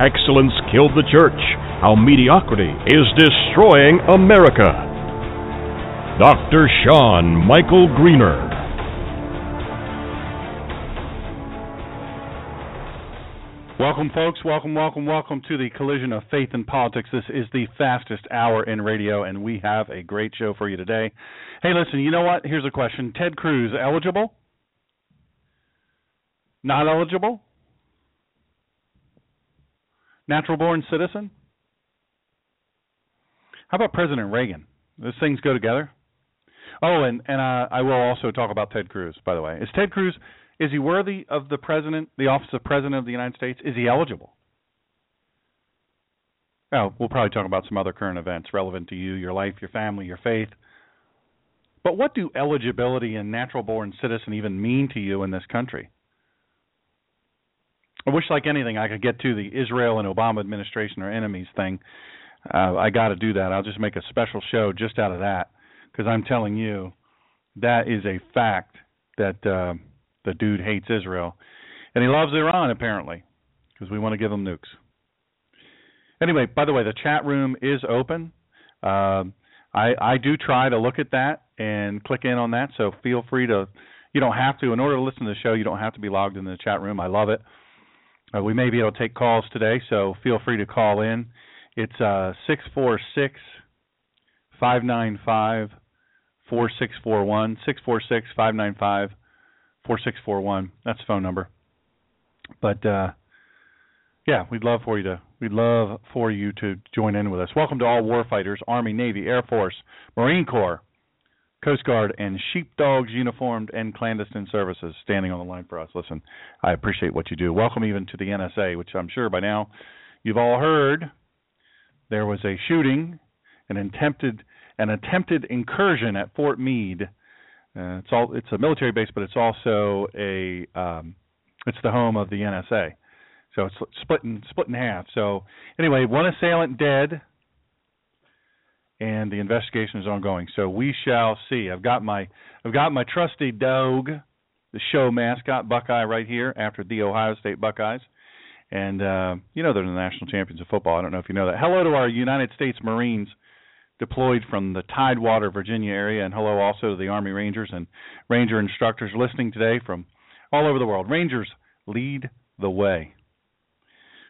Excellence Killed the Church How Mediocrity is Destroying America. Dr. Sean Michael Greener. Welcome, folks. Welcome, welcome, welcome to the collision of faith and politics. This is the fastest hour in radio, and we have a great show for you today. Hey, listen, you know what? Here's a question Ted Cruz eligible? Not eligible? Natural born citizen? How about President Reagan? Those things go together. Oh, and and uh, I will also talk about Ted Cruz. By the way, is Ted Cruz is he worthy of the president, the office of president of the United States? Is he eligible? Oh, we'll probably talk about some other current events relevant to you, your life, your family, your faith. But what do eligibility and natural born citizen even mean to you in this country? I wish, like anything, I could get to the Israel and Obama administration or enemies thing. Uh, I got to do that. I'll just make a special show just out of that because I'm telling you that is a fact that uh, the dude hates Israel and he loves Iran apparently because we want to give him nukes. Anyway, by the way, the chat room is open. Um, I I do try to look at that and click in on that, so feel free to. You don't have to. In order to listen to the show, you don't have to be logged in the chat room. I love it. Uh, we may be able to take calls today, so feel free to call in. It's uh six four six five nine five four six four one six four six five nine five four six four one. That's the phone number. But uh, yeah, we'd love for you to we'd love for you to join in with us. Welcome to all warfighters, Army, Navy, Air Force, Marine Corps, Coast Guard, and sheepdogs uniformed and clandestine services standing on the line for us. Listen, I appreciate what you do. Welcome even to the NSA, which I'm sure by now you've all heard. There was a shooting, an attempted an attempted incursion at Fort Meade. Uh, it's all it's a military base, but it's also a um, it's the home of the NSA. So it's split in split in half. So anyway, one assailant dead, and the investigation is ongoing. So we shall see. I've got my I've got my trusty dog, the show mascot Buckeye right here after the Ohio State Buckeyes. And uh, you know they're the national champions of football. I don't know if you know that. Hello to our United States Marines deployed from the Tidewater, Virginia area, and hello also to the Army Rangers and Ranger instructors listening today from all over the world. Rangers lead the way.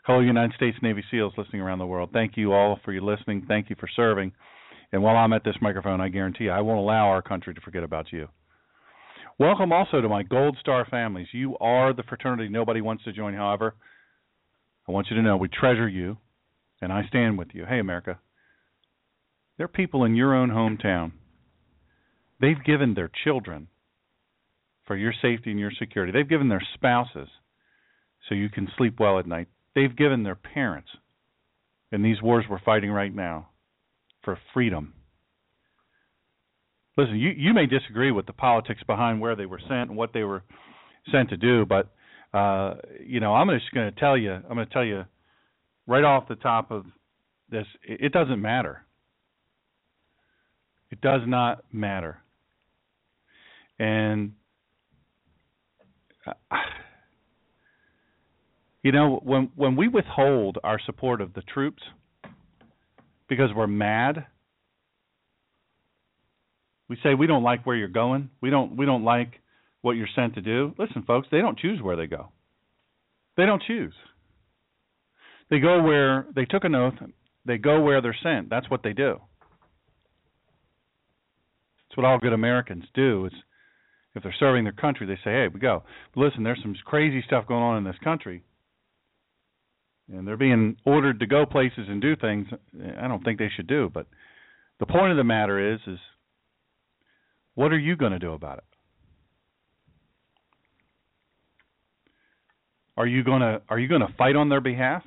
Hello, United States Navy SEALs listening around the world. Thank you all for your listening. Thank you for serving. And while I'm at this microphone, I guarantee you, I won't allow our country to forget about you. Welcome also to my Gold Star families. You are the fraternity nobody wants to join, however. I want you to know we treasure you, and I stand with you. Hey, America. There are people in your own hometown. They've given their children for your safety and your security. They've given their spouses so you can sleep well at night. They've given their parents in these wars we're fighting right now for freedom. Listen, you you may disagree with the politics behind where they were sent and what they were sent to do, but uh, you know, I'm just going to tell you, I'm going to tell you right off the top of this, it, it doesn't matter. It does not matter. And uh, you know, when when we withhold our support of the troops because we're mad, we say we don't like where you're going. We don't we don't like what you're sent to do. Listen, folks, they don't choose where they go. They don't choose. They go where they took an oath. They go where they're sent. That's what they do. It's what all good Americans do. It's if they're serving their country, they say, "Hey, we go." But listen, there's some crazy stuff going on in this country, and they're being ordered to go places and do things. I don't think they should do. But the point of the matter is, is what are you going to do about it? Are you going to are you going to fight on their behalf?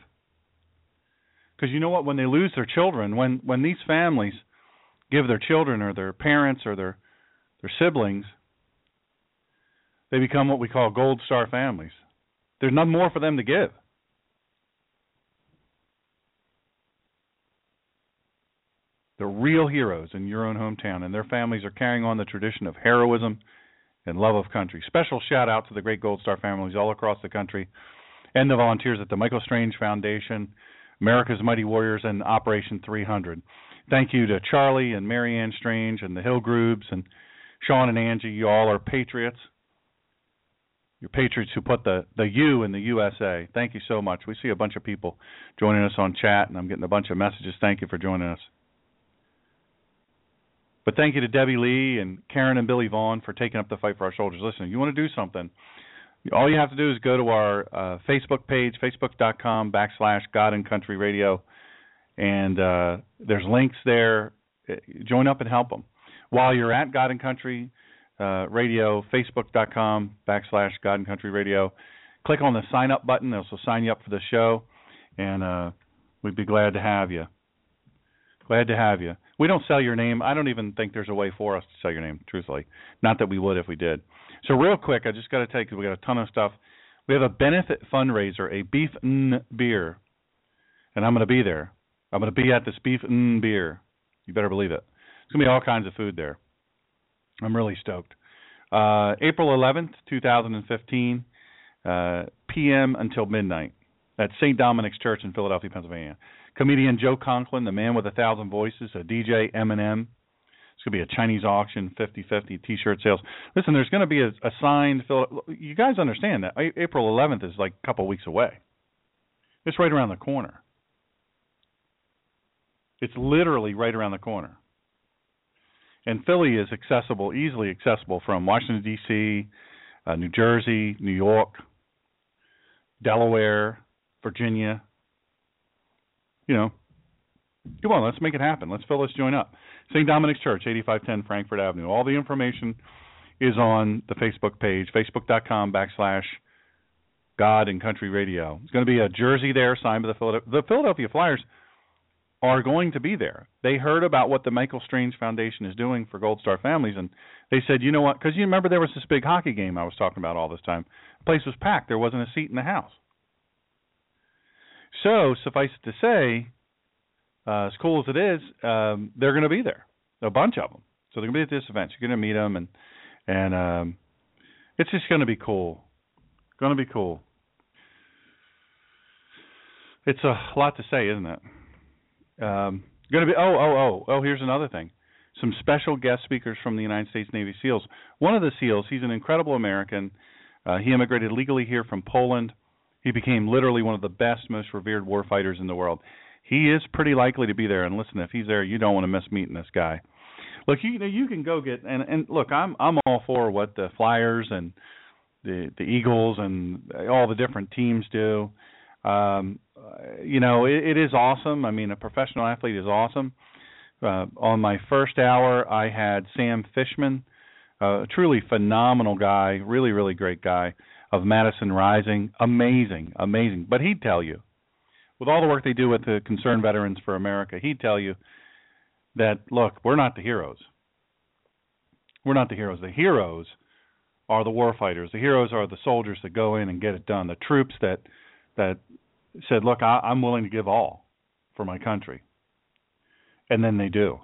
Because you know what, when they lose their children, when when these families give their children or their parents or their their siblings, they become what we call gold star families. There's none more for them to give. They're real heroes in your own hometown, and their families are carrying on the tradition of heroism and love of country. Special shout out to the great Gold Star families all across the country and the volunteers at the Michael Strange Foundation, America's Mighty Warriors, and Operation 300. Thank you to Charlie and Marianne Strange and the Hill Groups and Sean and Angie. You all are patriots. You're patriots who put the, the U in the USA. Thank you so much. We see a bunch of people joining us on chat, and I'm getting a bunch of messages. Thank you for joining us. But thank you to Debbie Lee and Karen and Billy Vaughn for taking up the fight for our soldiers. Listen, if you want to do something, all you have to do is go to our uh, Facebook page, facebook.com backslash God and Country Radio, and uh, there's links there. Uh, join up and help them. While you're at God and Country uh, Radio, facebook.com backslash God and Country Radio, click on the sign up button. This will sign you up for the show, and uh, we'd be glad to have you. Glad to have you. We don't sell your name. I don't even think there's a way for us to sell your name, truthfully. Not that we would if we did. So real quick, I just got to because we got a ton of stuff. We have a benefit fundraiser, a beef n beer, and I'm going to be there. I'm going to be at this beef n beer. You better believe it. It's going to be all kinds of food there. I'm really stoked. Uh, April 11th, 2015, uh, p.m. until midnight at St. Dominic's Church in Philadelphia, Pennsylvania. Comedian Joe Conklin, the man with a thousand voices, a DJ Eminem, it's going to be a Chinese auction, 50-50 T-shirt sales. Listen, there's going to be a, a signed. You guys understand that April 11th is like a couple weeks away. It's right around the corner. It's literally right around the corner. And Philly is accessible, easily accessible from Washington D.C., uh, New Jersey, New York, Delaware, Virginia. You know, come on, let's make it happen. Let's fill this joint up. St. Dominic's Church, 8510 Frankford Avenue. All the information is on the Facebook page, facebook.com backslash God and Country Radio. It's going to be a jersey there signed by the Philadelphia, the Philadelphia Flyers are going to be there. They heard about what the Michael Strange Foundation is doing for Gold Star families, and they said, you know what? Because you remember there was this big hockey game I was talking about all this time. The place was packed. There wasn't a seat in the house. So suffice it to say, uh, as cool as it is, um, they're going to be there, a bunch of them. So they're going to be at this event. You're going to meet them, and and um, it's just going to be cool. Going to be cool. It's a lot to say, isn't it? Um, going to be. Oh, oh, oh, oh. Here's another thing. Some special guest speakers from the United States Navy SEALs. One of the SEALs, he's an incredible American. Uh, he immigrated legally here from Poland. He became literally one of the best, most revered warfighters in the world he is pretty likely to be there. And listen, if he's there, you don't want to miss meeting this guy. Look, you know, you can go get and and look, I'm I'm all for what the Flyers and the the Eagles and all the different teams do. Um, you know, it, it is awesome. I mean, a professional athlete is awesome. Uh, on my first hour, I had Sam Fishman, uh, a truly phenomenal guy, really, really great guy of Madison Rising. Amazing, amazing. But he'd tell you, with all the work they do with the Concerned Veterans for America, he'd tell you that look, we're not the heroes. We're not the heroes. The heroes are the warfighters. The heroes are the soldiers that go in and get it done. The troops that that said, "Look, I, I'm willing to give all for my country," and then they do.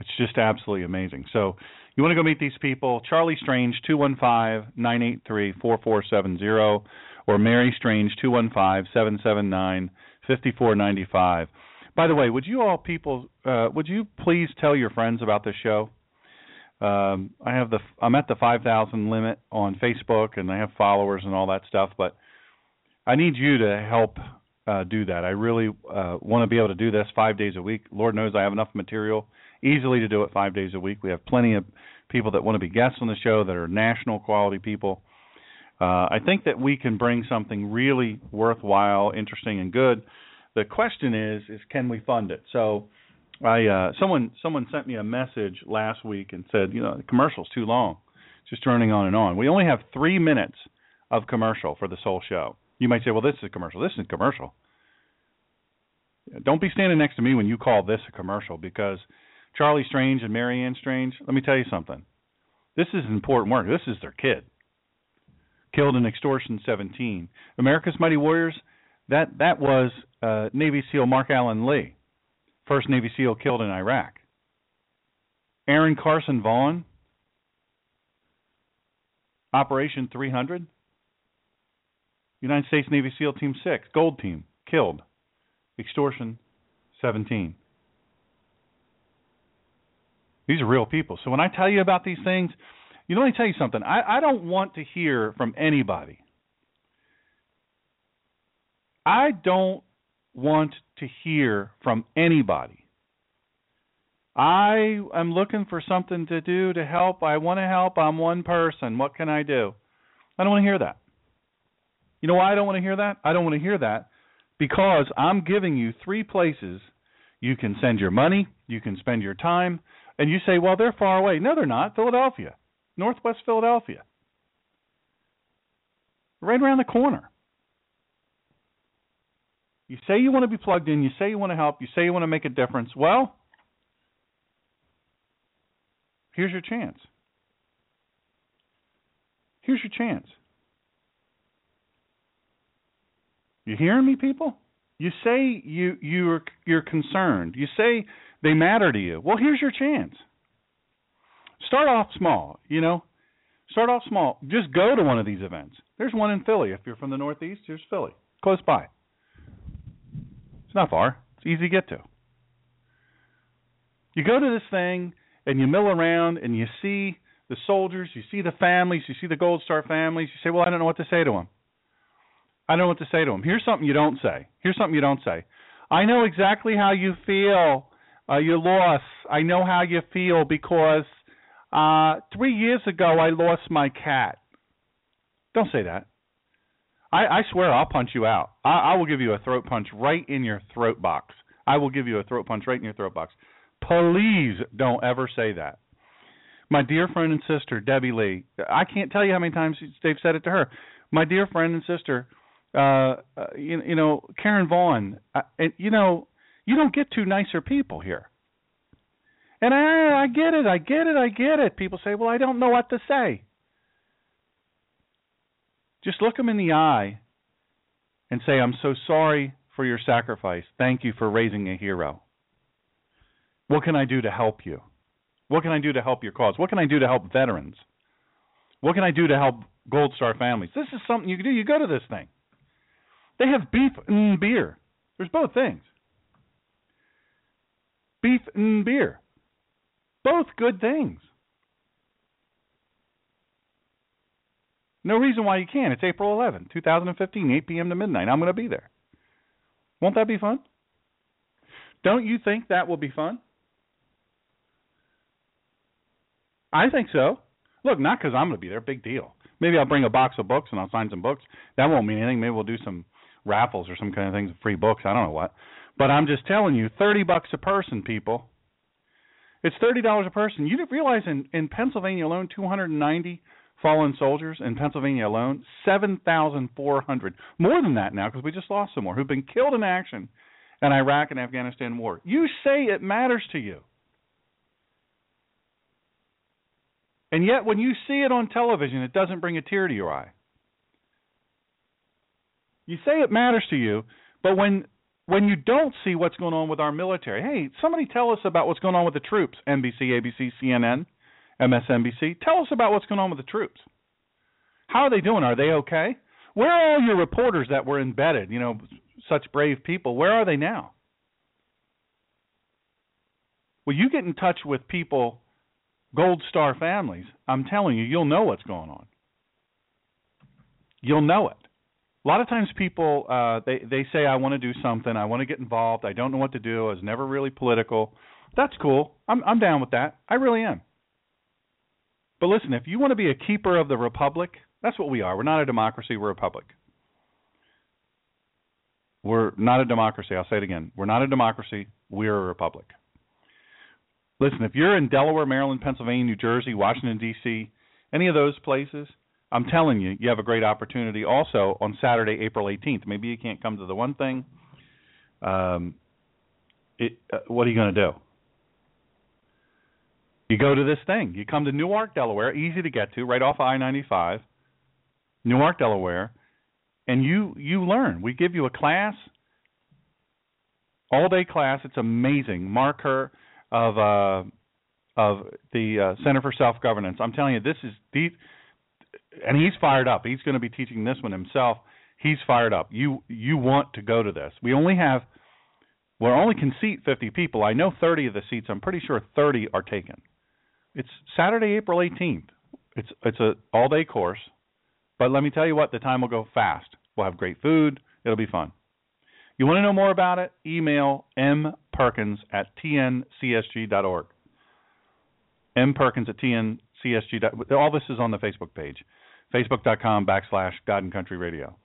It's just absolutely amazing. So you want to go meet these people? Charlie Strange, two one five nine eight three four four seven zero, or Mary Strange, two one five seven seven nine. 54.95. By the way, would you all people uh, would you please tell your friends about this show? Um, I have the I'm at the 5,000 limit on Facebook and I have followers and all that stuff, but I need you to help uh, do that. I really uh, want to be able to do this five days a week. Lord knows I have enough material easily to do it five days a week. We have plenty of people that want to be guests on the show that are national quality people. Uh, I think that we can bring something really worthwhile, interesting, and good. The question is, is can we fund it? So, I uh, someone someone sent me a message last week and said, you know, the commercial's too long, it's just turning on and on. We only have three minutes of commercial for this whole show. You might say, well, this is a commercial. This is a commercial. Don't be standing next to me when you call this a commercial because Charlie Strange and Marianne Strange. Let me tell you something. This is important work. This is their kid killed in extortion 17. America's Mighty Warriors, that that was uh, Navy SEAL Marc Alan Lee, first Navy SEAL killed in Iraq. Aaron Carson Vaughn, Operation 300. United States Navy SEAL Team 6, Gold Team, killed. Extortion 17. These are real people. So when I tell you about these things, you know, let me tell you something. I, I don't want to hear from anybody. I don't want to hear from anybody. I am looking for something to do to help. I want to help. I'm one person. What can I do? I don't want to hear that. You know why I don't want to hear that? I don't want to hear that because I'm giving you three places you can send your money, you can spend your time, and you say, well, they're far away. No, they're not. Philadelphia. Northwest Philadelphia. Right around the corner. You say you want to be plugged in, you say you want to help, you say you want to make a difference. Well, here's your chance. Here's your chance. You hearing me, people? You say you you're you're concerned. You say they matter to you. Well, here's your chance start off small, you know. Start off small. Just go to one of these events. There's one in Philly. If you're from the Northeast, here's Philly, close by. It's not far. It's easy to get to. You go to this thing and you mill around and you see the soldiers, you see the families, you see the Gold Star families. You say, "Well, I don't know what to say to them." I don't know what to say to them. Here's something you don't say. Here's something you don't say. I know exactly how you feel. Uh, you lost. I know how you feel because uh, three years ago, I lost my cat. Don't say that. I, I swear I'll punch you out. I, I will give you a throat punch right in your throat box. I will give you a throat punch right in your throat box. Please don't ever say that. My dear friend and sister, Debbie Lee, I can't tell you how many times they've said it to her. My dear friend and sister, uh, uh you, you know, Karen Vaughn, uh, and you know, you don't get two nicer people here. And I, I get it, I get it, I get it. People say, well, I don't know what to say. Just look them in the eye and say, I'm so sorry for your sacrifice. Thank you for raising a hero. What can I do to help you? What can I do to help your cause? What can I do to help veterans? What can I do to help Gold Star families? This is something you can do. You go to this thing. They have beef and beer. There's both things. Beef and beer. Both good things. No reason why you can't. It's April 11, 2015, 8 p.m. to midnight. I'm going to be there. Won't that be fun? Don't you think that will be fun? I think so. Look, not because I'm going to be there. Big deal. Maybe I'll bring a box of books and I'll sign some books. That won't mean anything. Maybe we'll do some raffles or some kind of things, free books. I don't know what. But I'm just telling you, 30 bucks a person, people. It's thirty dollars a person. You didn't realize in in Pennsylvania alone, two hundred and ninety fallen soldiers in Pennsylvania alone, seven thousand four hundred. More than that now because we just lost some more who've been killed in action in Iraq and Afghanistan war. You say it matters to you. And yet, when you see it on television, it doesn't bring a tear to your eye. You say it matters to you, but when when you don't see what's going on with our military, hey, somebody tell us about what's going on with the troops. NBC, ABC, CNN, MSNBC. Tell us about what's going on with the troops. How are they doing? Are they okay? Where are all your reporters that were embedded, you know, such brave people? Where are they now? Well, you get in touch with people, Gold Star families, I'm telling you, you'll know what's going on. You'll know it a lot of times people uh they they say I want to do something, I want to get involved, I don't know what to do, I was never really political. That's cool. I'm I'm down with that. I really am. But listen, if you want to be a keeper of the republic, that's what we are. We're not a democracy, we're a republic. We're not a democracy. I'll say it again. We're not a democracy, we're a republic. Listen, if you're in Delaware, Maryland, Pennsylvania, New Jersey, Washington D.C., any of those places, I'm telling you, you have a great opportunity also on Saturday, April 18th. Maybe you can't come to the one thing. Um, it, uh, what are you going to do? You go to this thing. You come to Newark, Delaware, easy to get to, right off I-95, Newark, Delaware, and you you learn. We give you a class, all day class. It's amazing. Mark Herr of uh, of the uh, Center for Self Governance. I'm telling you, this is deep, and he's fired up. He's going to be teaching this one himself. He's fired up. You you want to go to this? We only have we only can seat 50 people. I know 30 of the seats. I'm pretty sure 30 are taken. It's Saturday, April 18th. It's it's a all day course, but let me tell you what, the time will go fast. We'll have great food. It'll be fun. You want to know more about it? Email mperkins at tncsg.org. mperkins at tncsg. All this is on the Facebook page, facebook.com backslash God and Country Radio,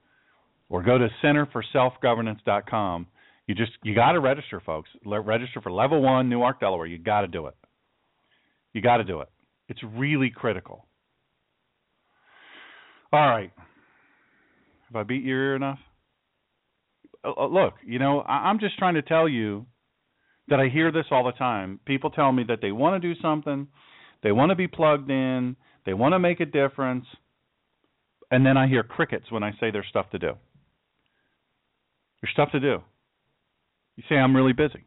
or go to centerforselfgovernance.com. You just you got to register, folks. Le- register for level one, Newark, Delaware. You got to do it. You got to do it. It's really critical. All right. Have I beat your ear enough? Uh, uh, look, you know, I- I'm just trying to tell you that I hear this all the time. People tell me that they want to do something, they want to be plugged in, they want to make a difference, and then I hear crickets when I say there's stuff to do. There's stuff to do. You say I'm really busy.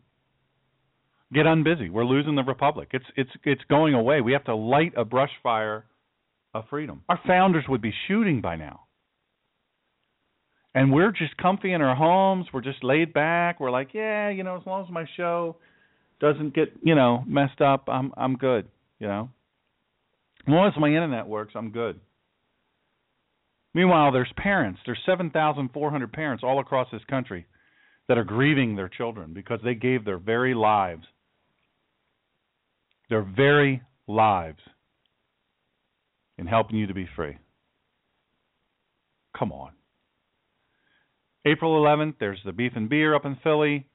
Get unbusy. We're losing the republic. It's it's it's going away. We have to light a brush fire of freedom. Our founders would be shooting by now. And we're just comfy in our homes. We're just laid back. We're like, yeah, you know, as long as my show doesn't get, you know, messed up, I'm I'm good, you know. As long as my internet works, I'm good. Meanwhile, there's parents. There's 7,400 parents all across this country that are grieving their children because they gave their very lives their very lives in helping you to be free. Come on. April 11th, there's the beef and beer up in Philly.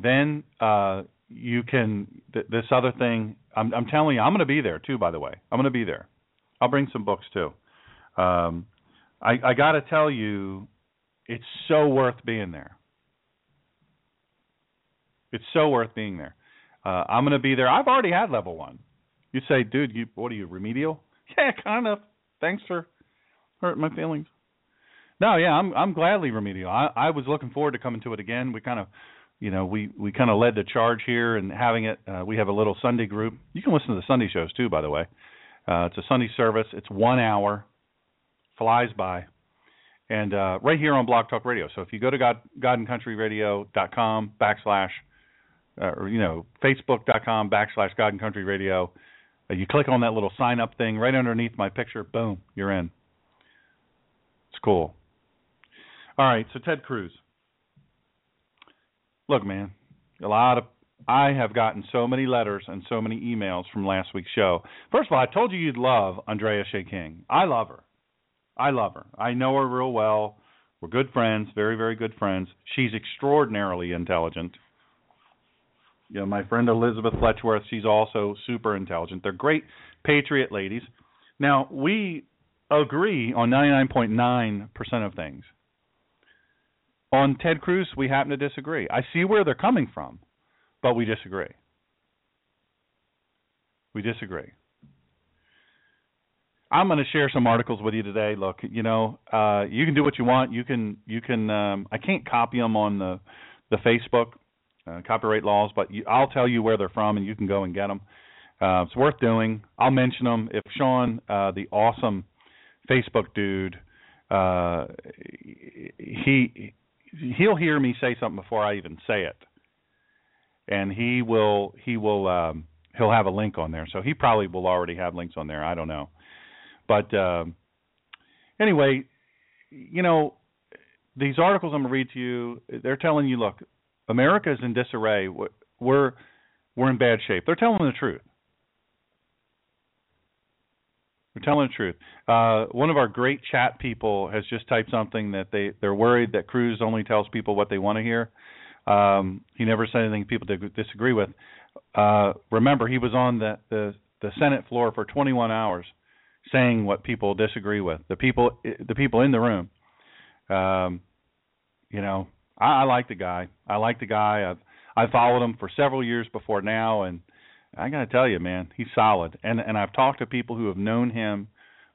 Then uh, you can th- this other thing. I'm, I'm telling you, I'm going to be there too. By the way, I'm going to be there. I'll bring some books too. Um, I, I got to tell you, it's so worth being there. It's so worth being there. Uh, I'm going to be there. I've already had level one. You say, dude, you what are you remedial? Yeah, kind of. Thanks for hurting my feelings. No, yeah, I'm I'm gladly remedial. I I was looking forward to coming to it again. We kind of, you know, we we kind of led the charge here and having it. Uh, we have a little Sunday group. You can listen to the Sunday shows too, by the way. Uh, it's a Sunday service. It's one hour, flies by, and uh, right here on Blog Talk Radio. So if you go to God GodandCountryRadio.com backslash uh, or you know facebook.com backslash God and Country Radio. Uh, you click on that little sign up thing right underneath my picture. Boom, you're in. It's cool. All right, so Ted Cruz. Look, man, a lot of I have gotten so many letters and so many emails from last week's show. First of all, I told you you'd love Andrea Shea King. I love her. I love her. I know her real well. We're good friends, very, very good friends. She's extraordinarily intelligent. You know, my friend Elizabeth Letchworth, she's also super intelligent. They're great patriot ladies. Now, we agree on 99.9% of things. On Ted Cruz, we happen to disagree. I see where they're coming from, but we disagree. We disagree. I'm going to share some articles with you today. Look, you know, uh, you can do what you want. You can, you can. Um, I can't copy them on the the Facebook uh, copyright laws, but you, I'll tell you where they're from, and you can go and get them. Uh, it's worth doing. I'll mention them if Sean, uh, the awesome Facebook dude, uh, he he'll hear me say something before I even say it, and he will he will um, he'll have a link on there. So he probably will already have links on there. I don't know, but um, anyway, you know these articles I'm gonna read to you. They're telling you, look, America is in disarray. We're we're in bad shape. They're telling the truth. They're telling the truth. Uh, one of our great chat people has just typed something that they they're worried that Cruz only tells people what they want to hear. Um, he never said anything people disagree with. Uh, remember, he was on the, the the Senate floor for 21 hours, saying what people disagree with. The people the people in the room. Um, you know, I, I like the guy. I like the guy. I've I followed him for several years before now, and I got to tell you, man, he's solid. And and I've talked to people who have known him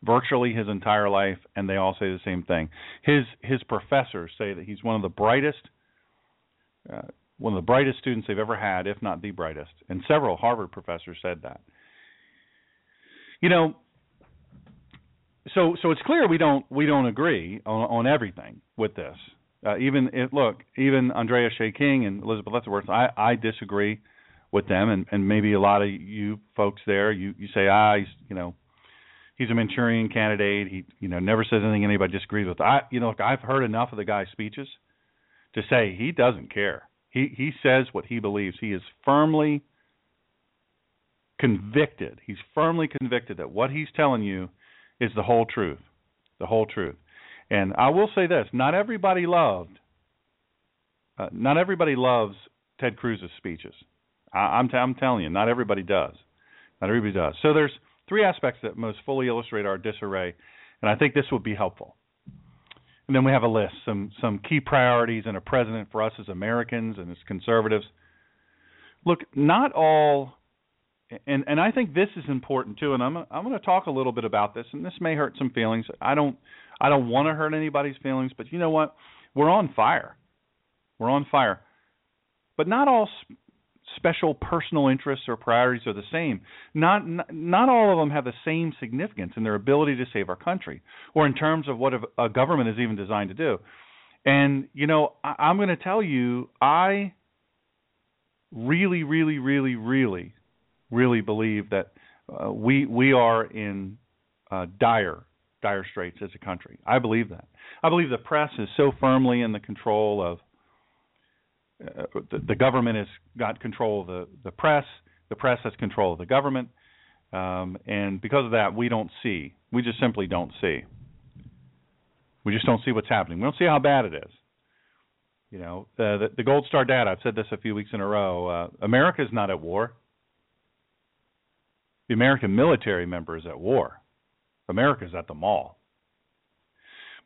virtually his entire life, and they all say the same thing. His his professors say that he's one of the brightest, uh, one of the brightest students they've ever had, if not the brightest. And several Harvard professors said that. You know, so so it's clear we don't we don't agree on, on everything with this. Uh, even if, look, even Andrea Shea King and Elizabeth Letchworth, I I disagree with them, and and maybe a lot of you folks there, you you say ah, he's you know, he's a Manchurian candidate. He you know never says anything anybody disagrees with. I you know look, I've heard enough of the guy's speeches to say he doesn't care. He he says what he believes. He is firmly convicted. He's firmly convicted that what he's telling you is the whole truth, the whole truth. And I will say this: not everybody loved, uh, not everybody loves Ted Cruz's speeches. I, am t- I'm telling you, not everybody does. Not everybody does. So there's three aspects that most fully illustrate our disarray, and I think this would be helpful. And then we have a list, some some key priorities and a president for us as Americans and as conservatives. Look, not all, and and I think this is important too. And I'm I'm going to talk a little bit about this, and this may hurt some feelings. I don't I don't want to hurt anybody's feelings, but you know what? We're on fire. We're on fire. But not all special personal interests or priorities are the same. Not, not not all of them have the same significance in their ability to save our country, or in terms of what a, a government is even designed to do. And you know, I, I'm going to tell you, I really, really, really, really, really believe that uh, we we are in uh, dire dire straits as a country. I believe that. I believe the press is so firmly in the control of uh, the, the, government has got control of the, the press. The press has control of the government, um, and because of that, we don't see. We just simply don't see. We just don't see what's happening. We don't see how bad it is. You know, the, the, the Gold Star data. I've said this a few weeks in a row. Uh, America is not at war. The American military member is at war. America's at the mall.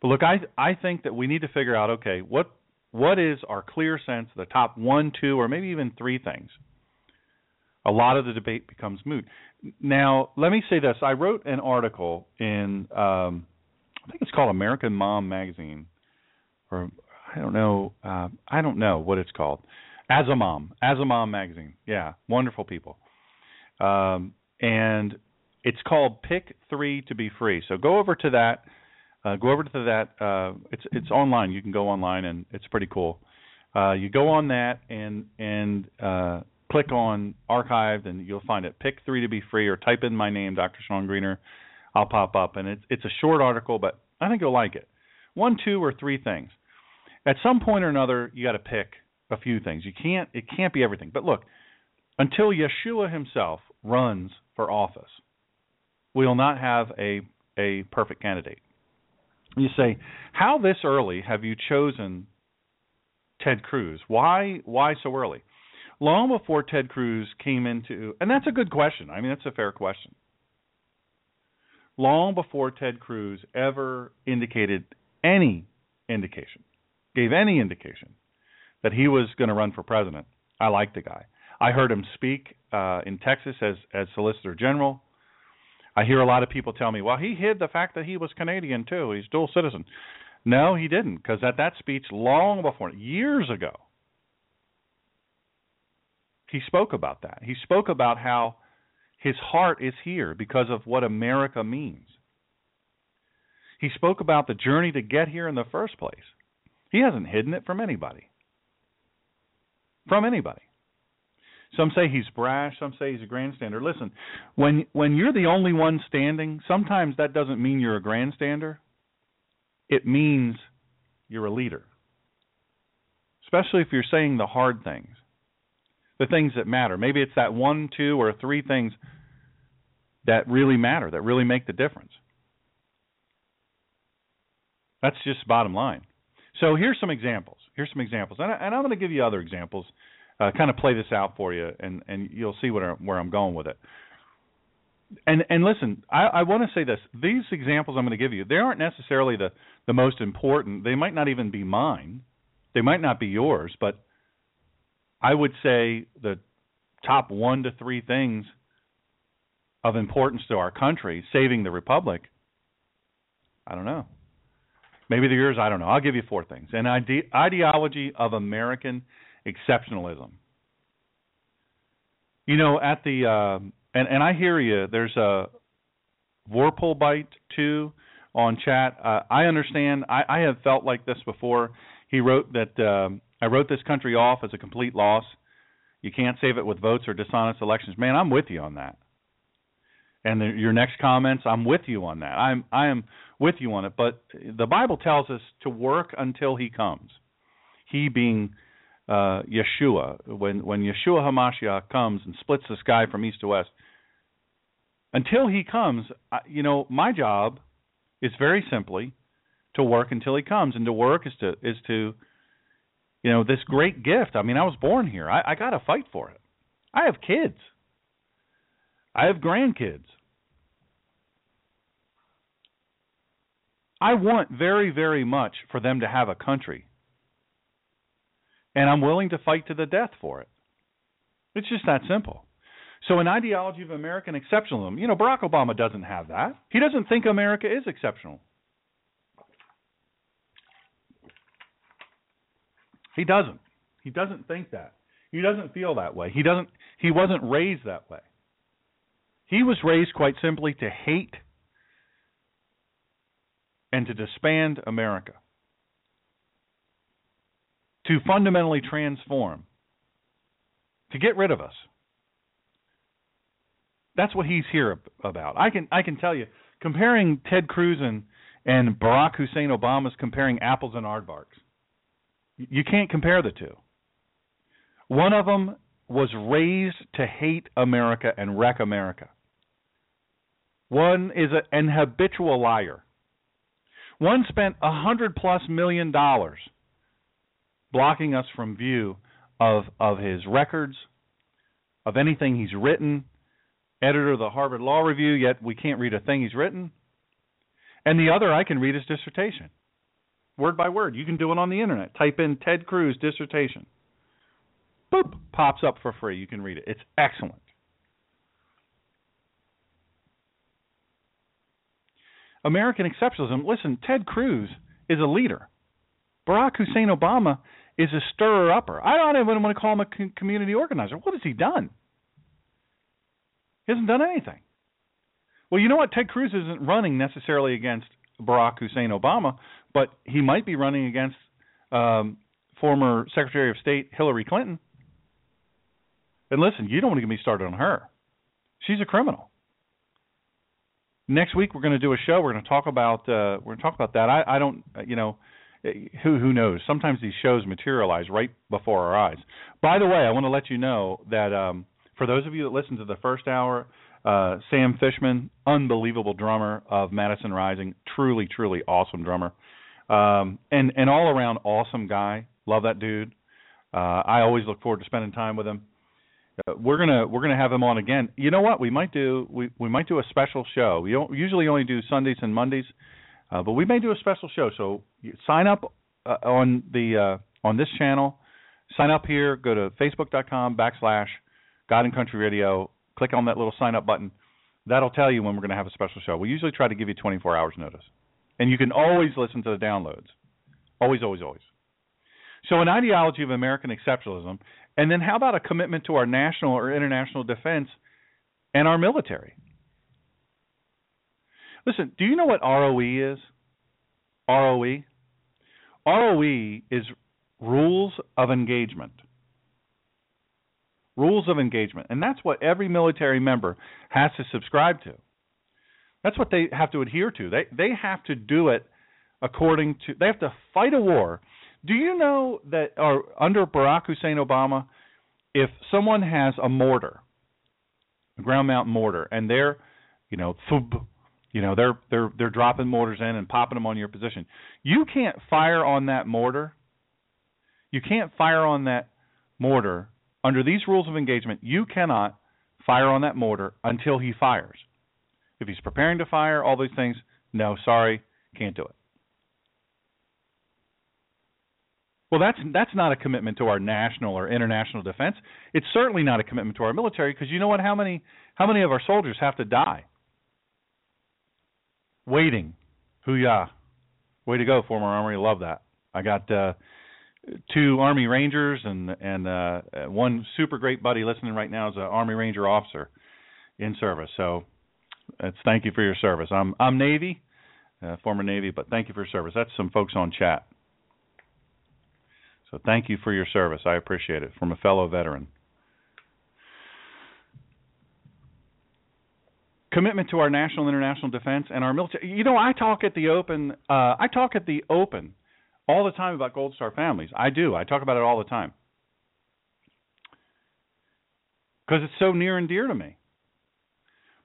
But look, I I think that we need to figure out okay, what what is our clear sense the top one, two, or maybe even three things? A lot of the debate becomes moot. Now, let me say this. I wrote an article in, um, I think it's called American Mom Magazine, or I don't know, uh, I don't know what it's called. As a Mom, As a Mom Magazine. Yeah, wonderful people. Um, and it's called Pick Three to Be Free. So go over to that uh, go over to that. Uh, it's it's online. You can go online and it's pretty cool. Uh, you go on that and and uh, click on archived and you'll find it. Pick three to be free or type in my name, Dr. Sean Greener. I'll pop up and it's it's a short article, but I think you'll like it. One, two, or three things. At some point or another, you got to pick a few things. You can't it can't be everything. But look, until Yeshua himself runs for office, we'll not have a a perfect candidate. You say, how this early have you chosen Ted Cruz? Why why so early? Long before Ted Cruz came into and that's a good question. I mean that's a fair question. Long before Ted Cruz ever indicated any indication, gave any indication that he was going to run for president, I liked the guy. I heard him speak uh, in Texas as as Solicitor General. I hear a lot of people tell me, well, he hid the fact that he was Canadian too. He's dual citizen. No, he didn't, because at that speech, long before, years ago, he spoke about that. He spoke about how his heart is here because of what America means. He spoke about the journey to get here in the first place. He hasn't hidden it from anybody. From anybody. Some say he's brash, some say he's a grandstander. Listen, when when you're the only one standing, sometimes that doesn't mean you're a grandstander. It means you're a leader. Especially if you're saying the hard things. the things that matter. Maybe it's that one, two, or three things that really matter, that really make the difference. That's just bottom line. So here's some examples. Here's some examples, and, I, and I'm going to give you other examples. Uh, kind of play this out for you, and and you'll see what where I'm going with it. And and listen, I, I want to say this: these examples I'm going to give you, they aren't necessarily the the most important. They might not even be mine. They might not be yours, but I would say the top one to three things of importance to our country, saving the republic. I don't know. Maybe they're yours. I don't know. I'll give you four things. An ide- ideology of American exceptionalism. You know, at the uh, and and I hear you. There's a Vorpal too on chat. Uh, I understand. I, I have felt like this before. He wrote that um, I wrote this country off as a complete loss. You can't save it with votes or dishonest elections. Man, I'm with you on that. And the, your next comments, I'm with you on that. I'm I am with you on it. But the Bible tells us to work until He comes. He being uh, Yeshua, when when Yeshua Hamashiach comes and splits the sky from east to west. Until He comes, you know, my job is very simply to work until He comes, and to work is to is to, you know, this great gift. I mean, I was born here. I, I got to fight for it. I have kids. I have grandkids. I want very, very much for them to have a country. And I'm willing to fight to the death for it. It's just that simple. So, an ideology of American exceptionalism, you know, Barack Obama doesn't have that. He doesn't think America is exceptional. He doesn't. He doesn't think that. He doesn't feel that way. He doesn't he wasn't raised that way. He was raised quite simply to hate and to disband America, to fundamentally transform, to get rid of us. That's what he's here about. I can I can tell you, comparing Ted Cruz and and Barack Hussein Obama is comparing apples and aardvarks. You can't compare the two. One of them was raised to hate America and wreck America. One is a, an habitual liar. One spent a hundred plus million dollars blocking us from view of of his records, of anything he's written. Editor of the Harvard Law Review, yet we can't read a thing he's written. And the other, I can read his dissertation, word by word. You can do it on the internet. Type in Ted Cruz dissertation. Boop, pops up for free. You can read it. It's excellent. American exceptionalism. Listen, Ted Cruz is a leader. Barack Hussein Obama is a stirrer upper. I don't even want to call him a community organizer. What has he done? He hasn't done anything. Well, you know what? Ted Cruz isn't running necessarily against Barack Hussein Obama, but he might be running against um, former Secretary of State Hillary Clinton. And listen, you don't want to get me started on her. She's a criminal next week we're going to do a show. We're going to talk about uh, we're going to talk about that. I, I don't uh, you know who who knows. Sometimes these shows materialize right before our eyes. By the way, I want to let you know that um, for those of you that listened to the first hour, uh, Sam Fishman, unbelievable drummer of Madison Rising, truly truly awesome drummer, um, and and all around awesome guy. Love that dude. Uh, I always look forward to spending time with him. Uh, we're gonna we're gonna have him on again. You know what? We might do we we might do a special show. We usually only do Sundays and Mondays, uh, but we may do a special show. So sign up uh, on the uh, on this channel. Sign up here. Go to facebook.com backslash God and Country Radio. Click on that little sign up button. That'll tell you when we're going to have a special show. We usually try to give you 24 hours notice, and you can always listen to the downloads. Always, always, always. So, an ideology of American exceptionalism and then how about a commitment to our national or international defense and our military? Listen, do you know what ROE is? ROE? ROE is rules of engagement. Rules of engagement. And that's what every military member has to subscribe to. That's what they have to adhere to. They they have to do it according to they have to fight a war do you know that or under Barack Hussein Obama, if someone has a mortar, a ground mount mortar, and they're, you know, thub, you know, they're they're they're dropping mortars in and popping them on your position. You can't fire on that mortar. You can't fire on that mortar under these rules of engagement. You cannot fire on that mortar until he fires. If he's preparing to fire, all these things, no, sorry, can't do it. Well, that's that's not a commitment to our national or international defense. It's certainly not a commitment to our military because you know what? How many how many of our soldiers have to die waiting? Hoo-yah! Way to go, former Army. Love that. I got uh, two Army Rangers and and uh, one super great buddy listening right now is an Army Ranger officer in service. So it's thank you for your service. I'm I'm Navy, uh, former Navy, but thank you for your service. That's some folks on chat. So thank you for your service. I appreciate it from a fellow veteran. Commitment to our national and international defense and our military. You know, I talk at the open. Uh, I talk at the open all the time about Gold Star families. I do. I talk about it all the time because it's so near and dear to me.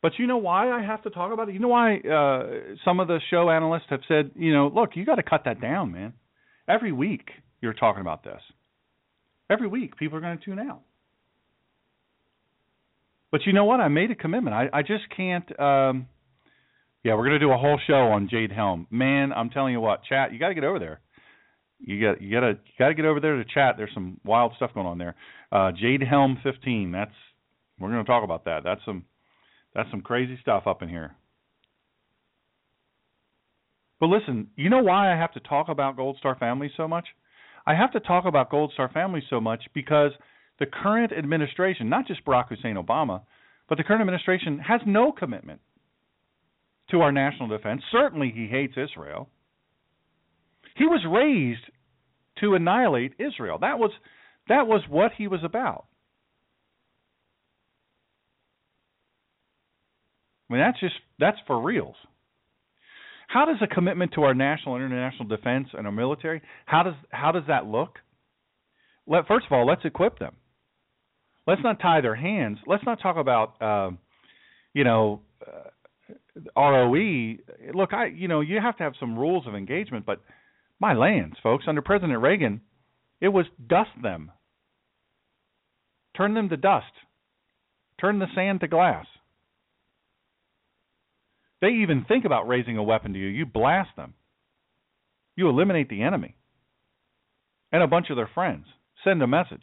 But you know why I have to talk about it? You know why uh, some of the show analysts have said, you know, look, you got to cut that down, man. Every week you're talking about this. Every week, people are going to tune out. But you know what? I made a commitment. I, I just can't. Um, yeah, we're to do a whole show on Jade Helm. Man, I'm telling you what, chat, you got to get over there. You got you got to you got to get over there to chat. There's some wild stuff going on there. Uh, Jade Helm 15. That's we're to talk about that. That's some that's some crazy stuff up in here. But listen, you know why I have to talk about Gold Star Family so much? I have to talk about Gold Star Family so much because the current administration, not just Barack Hussein Obama, but the current administration has no commitment to our national defense. Certainly, he hates Israel. He was raised to annihilate Israel. That was that was what he was about. I mean, that's just that's for reals. How does a commitment to our national and international defense and our military how does how does that look? Let first of all, let's equip them. Let's not tie their hands. Let's not talk about um, you know uh, ROE. Look, I you know you have to have some rules of engagement, but my lands, folks, under President Reagan, it was dust them, turn them to dust, turn the sand to glass they even think about raising a weapon to you, you blast them. You eliminate the enemy and a bunch of their friends. Send a message.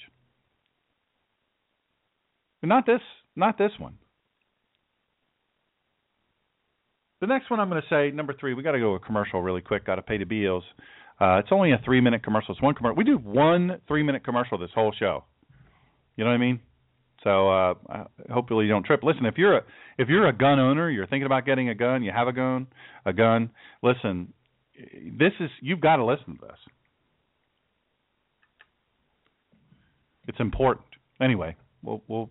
But not this, not this one. The next one I'm going to say, number three, we got to go a commercial really quick. Got to pay the bills. Uh, it's only a three minute commercial. It's one commercial. We do one three minute commercial this whole show. You know what I mean? So uh, hopefully you don't trip. Listen, if you're a if you're a gun owner, you're thinking about getting a gun, you have a gun, a gun. Listen, this is you've got to listen to this. It's important. Anyway, we'll we'll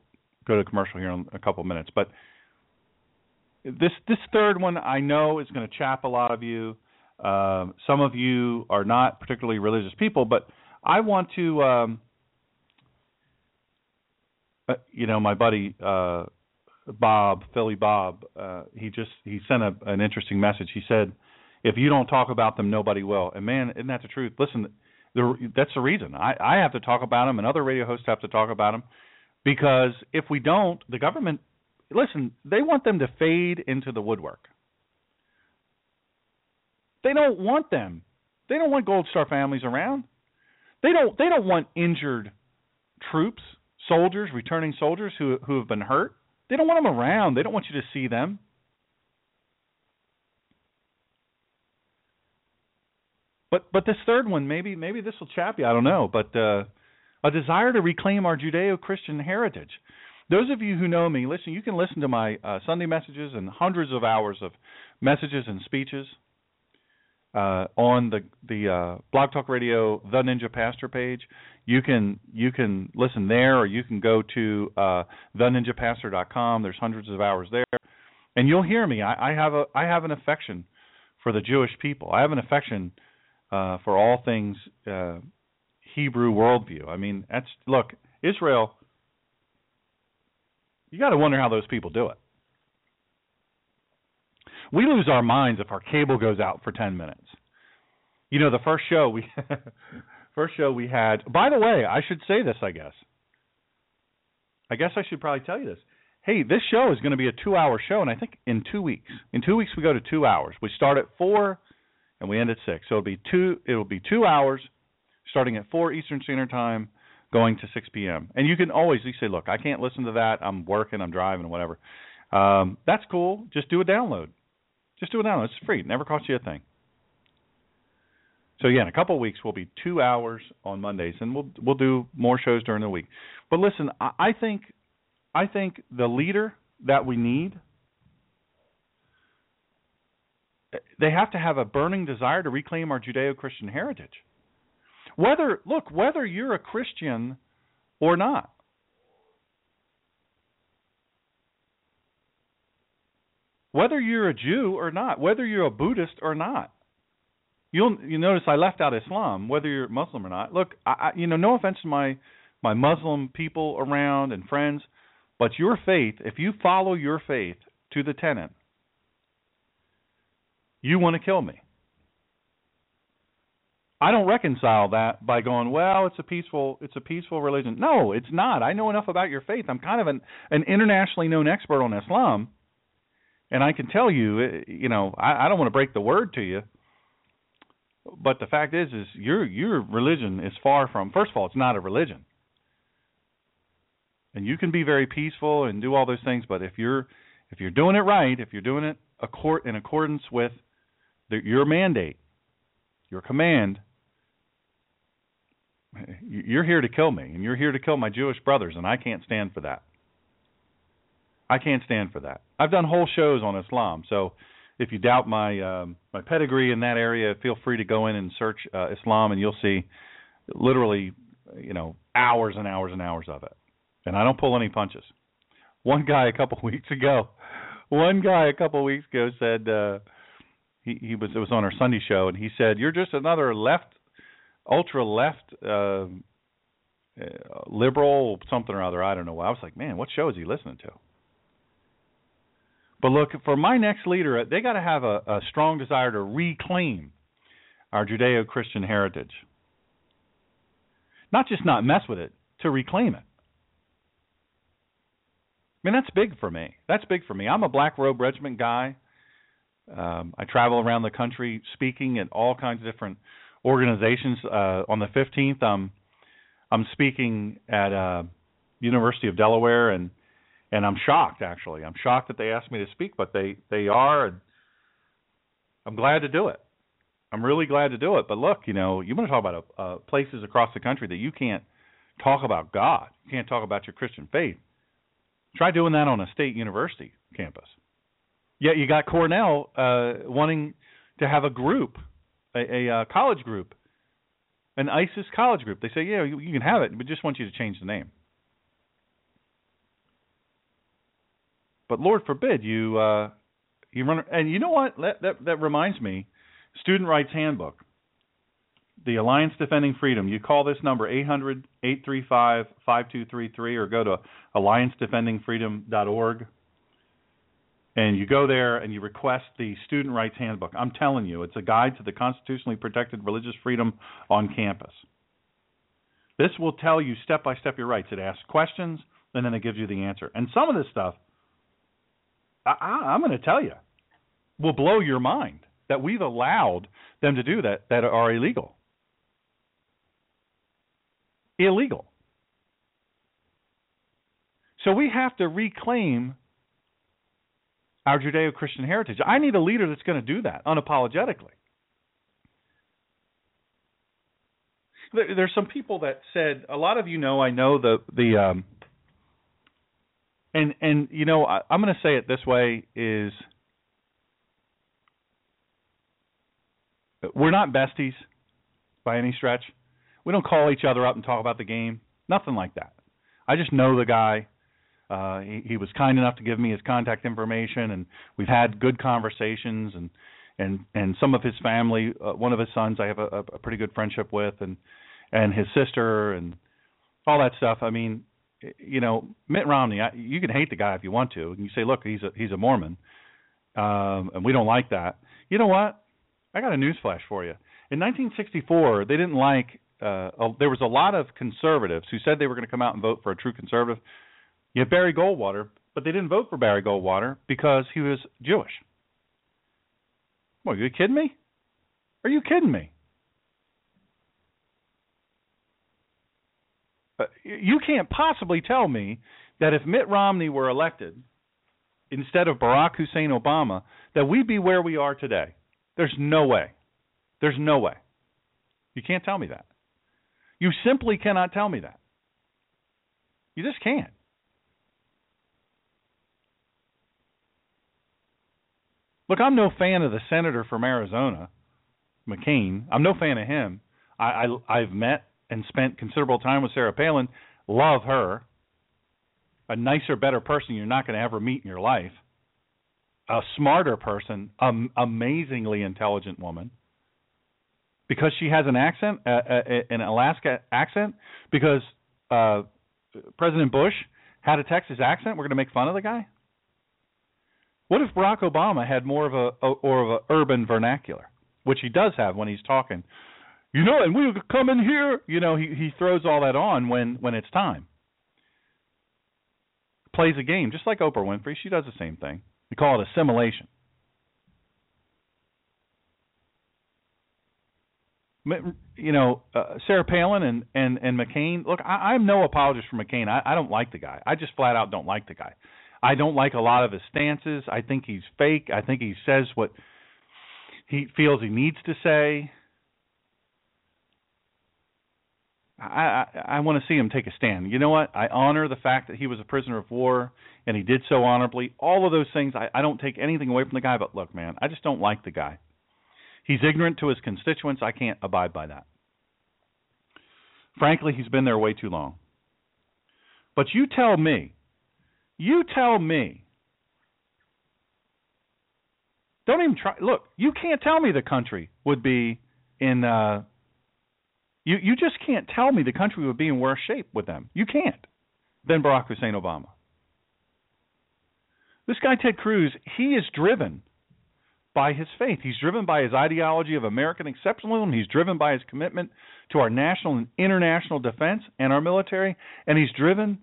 go to commercial here in a couple minutes, but this this third one I know is going to chap a lot of you. Um, some of you are not particularly religious people, but I want to. Um, uh, you know, my buddy uh, Bob, Philly Bob, uh, he just he sent a, an interesting message. He said, "If you don't talk about them, nobody will." And man, isn't that the truth? Listen, the, that's the reason I, I have to talk about them, and other radio hosts have to talk about them, because if we don't, the government, listen, they want them to fade into the woodwork. They don't want them. They don't want Gold Star families around. They don't. They don't want injured troops soldiers, returning soldiers who who have been hurt. They don't want them around. They don't want you to see them. But but this third one, maybe maybe this will chap you. I don't know. But uh, a desire to reclaim our Judeo-Christian heritage. Those of you who know me, listen. You can listen to my uh, Sunday messages and hundreds of hours of messages and speeches uh, on the the uh, Blog Talk Radio The Ninja Pastor page. You can you can listen there, or you can go to uh, theninjapastor.com. There's hundreds of hours there, and you'll hear me. I, I have a I have an affection for the Jewish people. I have an affection uh, for all things uh, Hebrew worldview. I mean, that's look Israel. You got to wonder how those people do it. We lose our minds if our cable goes out for 10 minutes. You know, the first show we first show we had. By the way, I should say this, I guess. I guess I should probably tell you this. Hey, this show is going to be a 2-hour show and I think in 2 weeks. In 2 weeks we go to 2 hours. We start at 4 and we end at 6. So it'll be 2 it'll be 2 hours starting at 4 Eastern Standard Time going to 6 p.m. And you can always you say, "Look, I can't listen to that. I'm working, I'm driving, whatever." Um, that's cool. Just do a download. Just do a download. It's free. It never costs you a thing. So yeah, in a couple of weeks we'll be two hours on Mondays, and we'll we'll do more shows during the week. But listen, I, I think I think the leader that we need they have to have a burning desire to reclaim our Judeo-Christian heritage. Whether look, whether you're a Christian or not. whether you're a Jew or not, whether you're a Buddhist or not. You'll you notice I left out Islam, whether you're Muslim or not. Look, I, you know, no offense to my my Muslim people around and friends, but your faith, if you follow your faith to the tenet, you want to kill me. I don't reconcile that by going, well, it's a peaceful it's a peaceful religion. No, it's not. I know enough about your faith. I'm kind of an an internationally known expert on Islam and I can tell you, eh, you know, I, I don't want to break the word to you, but the fact is, is your your religion is far from. First of all, it's not a religion, and you can be very peaceful and do all those things. But if you're if you're doing it right, if you're doing it accord, in accordance with the, your mandate, your command, you're here to kill me, and you're here to kill my Jewish brothers, and I can't stand for that. I can't stand for that. I've done whole shows on Islam, so if you doubt my um, my pedigree in that area, feel free to go in and search uh, Islam, and you'll see literally, you know, hours and hours and hours of it. And I don't pull any punches. One guy a couple weeks ago, one guy a couple weeks ago said uh, he he was it was on our Sunday show, and he said, "You're just another left, ultra left." Uh, uh, liberal something or other. I don't know. Why. I was like, man, what show is he listening to? But look, for my next leader, they got to have a, a strong desire to reclaim our Judeo Christian heritage. Not just not mess with it, to reclaim it. I mean, that's big for me. That's big for me. I'm a Black Robe Regiment guy. Um, I travel around the country speaking at all kinds of different organizations. Uh, on the 15th, I'm I'm speaking at uh, University of Delaware, and and I'm shocked actually. I'm shocked that they asked me to speak, but they they are, and I'm glad to do it. I'm really glad to do it. But look, you know, you want to talk about uh, places across the country that you can't talk about God, you can't talk about your Christian faith. Try doing that on a state university campus. Yet you got Cornell uh, wanting to have a group, a, a uh, college group, an ISIS college group. They say, yeah, you, you can have it, but just want you to change the name. But Lord forbid you uh, you run. And you know what? That that, that reminds me. Student Rights Handbook. The Alliance Defending Freedom. You call this number 800-835-5233 or go to alliancedefendingfreedom.org and you go there and you request the Student Rights Handbook. I'm telling you, it's a guide to the constitutionally protected religious freedom on campus. This will tell you step by step your rights. It asks questions and then it gives you the answer. And some of this stuff I, I'm going to tell you, will blow your mind that we've allowed them to do that that are illegal. Illegal. So we have to reclaim our Judeo Christian heritage. I need a leader that's going to do that unapologetically. There's some people that said, a lot of you know, I know the the um, and and you know I, I'm going to say it this way is we're not besties by any stretch. We don't call each other up and talk about the game. Nothing like that. I just know the guy. Uh, he, he was kind enough to give me his contact information, and we've had good conversations. And and and some of his family, uh, one of his sons, I have a, a pretty good friendship with, and and his sister, and all that stuff. I mean, you know, Mitt Romney. I, you can hate the guy if you want to, and you say, look, he's a he's a Mormon, um, and we don't like that. You know what? I got a news flash for you. In 1964, they didn't like. Uh, a, there was a lot of conservatives who said they were going to come out and vote for a true conservative. You have Barry Goldwater, but they didn't vote for Barry Goldwater because he was Jewish. What, are you kidding me? Are you kidding me? Uh, you can't possibly tell me that if Mitt Romney were elected instead of Barack Hussein Obama, that we'd be where we are today. There's no way. There's no way. You can't tell me that. You simply cannot tell me that. You just can't. Look, I'm no fan of the senator from Arizona, McCain. I'm no fan of him. I, I I've met and spent considerable time with Sarah Palin. Love her. A nicer, better person you're not going to ever meet in your life. A smarter person, um, amazingly intelligent woman. Because she has an accent, uh, uh, an Alaska accent. Because uh, President Bush had a Texas accent. We're going to make fun of the guy. What if Barack Obama had more of a or of a urban vernacular, which he does have when he's talking? You know, and we come in here. You know, he he throws all that on when when it's time. Plays a game just like Oprah Winfrey. She does the same thing. We call it assimilation. You know, uh, Sarah Palin and and and McCain. Look, I, I'm no apologist for McCain. I, I don't like the guy. I just flat out don't like the guy. I don't like a lot of his stances. I think he's fake. I think he says what he feels he needs to say. I I, I want to see him take a stand. You know what? I honor the fact that he was a prisoner of war and he did so honorably. All of those things, I, I don't take anything away from the guy. But look, man, I just don't like the guy. He's ignorant to his constituents. I can't abide by that. Frankly, he's been there way too long. But you tell me you tell me. Don't even try. Look, you can't tell me the country would be in. Uh, you you just can't tell me the country would be in worse shape with them. You can't. Than Barack Hussein Obama. This guy Ted Cruz, he is driven by his faith. He's driven by his ideology of American exceptionalism. He's driven by his commitment to our national and international defense and our military, and he's driven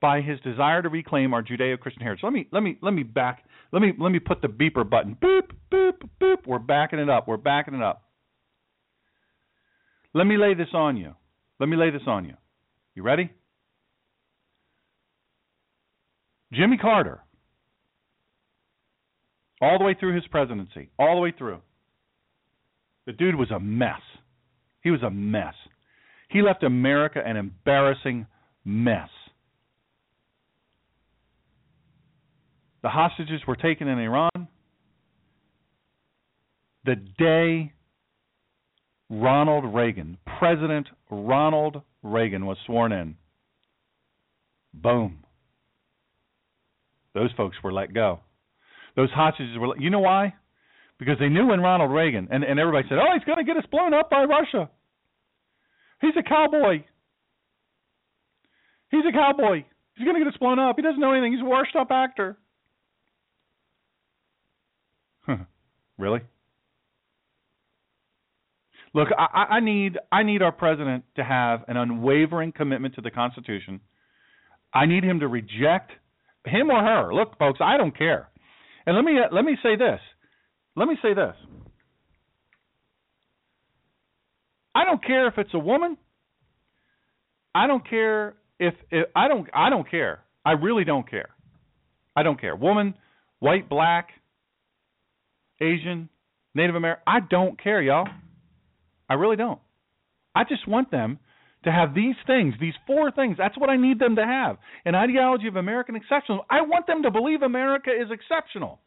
by his desire to reclaim our Judeo-Christian heritage. Let me let me let me back let me let me put the beeper button. Boop boop boop. We're backing it up. We're backing it up. Let me lay this on you. Let me lay this on you. You ready? Jimmy Carter, all the way through his presidency, all the way through, the dude was a mess. He was a mess. He left America an embarrassing mess. The hostages were taken in Iran. The day Ronald Reagan, President Ronald Reagan, was sworn in, boom, those folks were let go. Those hostages were, let, you know why? Because they knew when Ronald Reagan, and, and everybody said, oh, he's going to get us blown up by Russia. He's a cowboy. He's a cowboy. He's going to get us blown up. He doesn't know anything. He's a washed up actor. really? Look, I, I need I need our president to have an unwavering commitment to the Constitution. I need him to reject him or her. Look, folks, I don't care. And let me uh, let me say this. Let me say this. I don't care if it's a woman. I don't care if, if I don't I don't care. I really don't care. I don't care. Woman, white, black, Asian, Native American. I don't care, y'all. I really don't. I just want them to have these things, these four things. That's what I need them to have. An ideology of American exceptional. I want them to believe America is exceptional.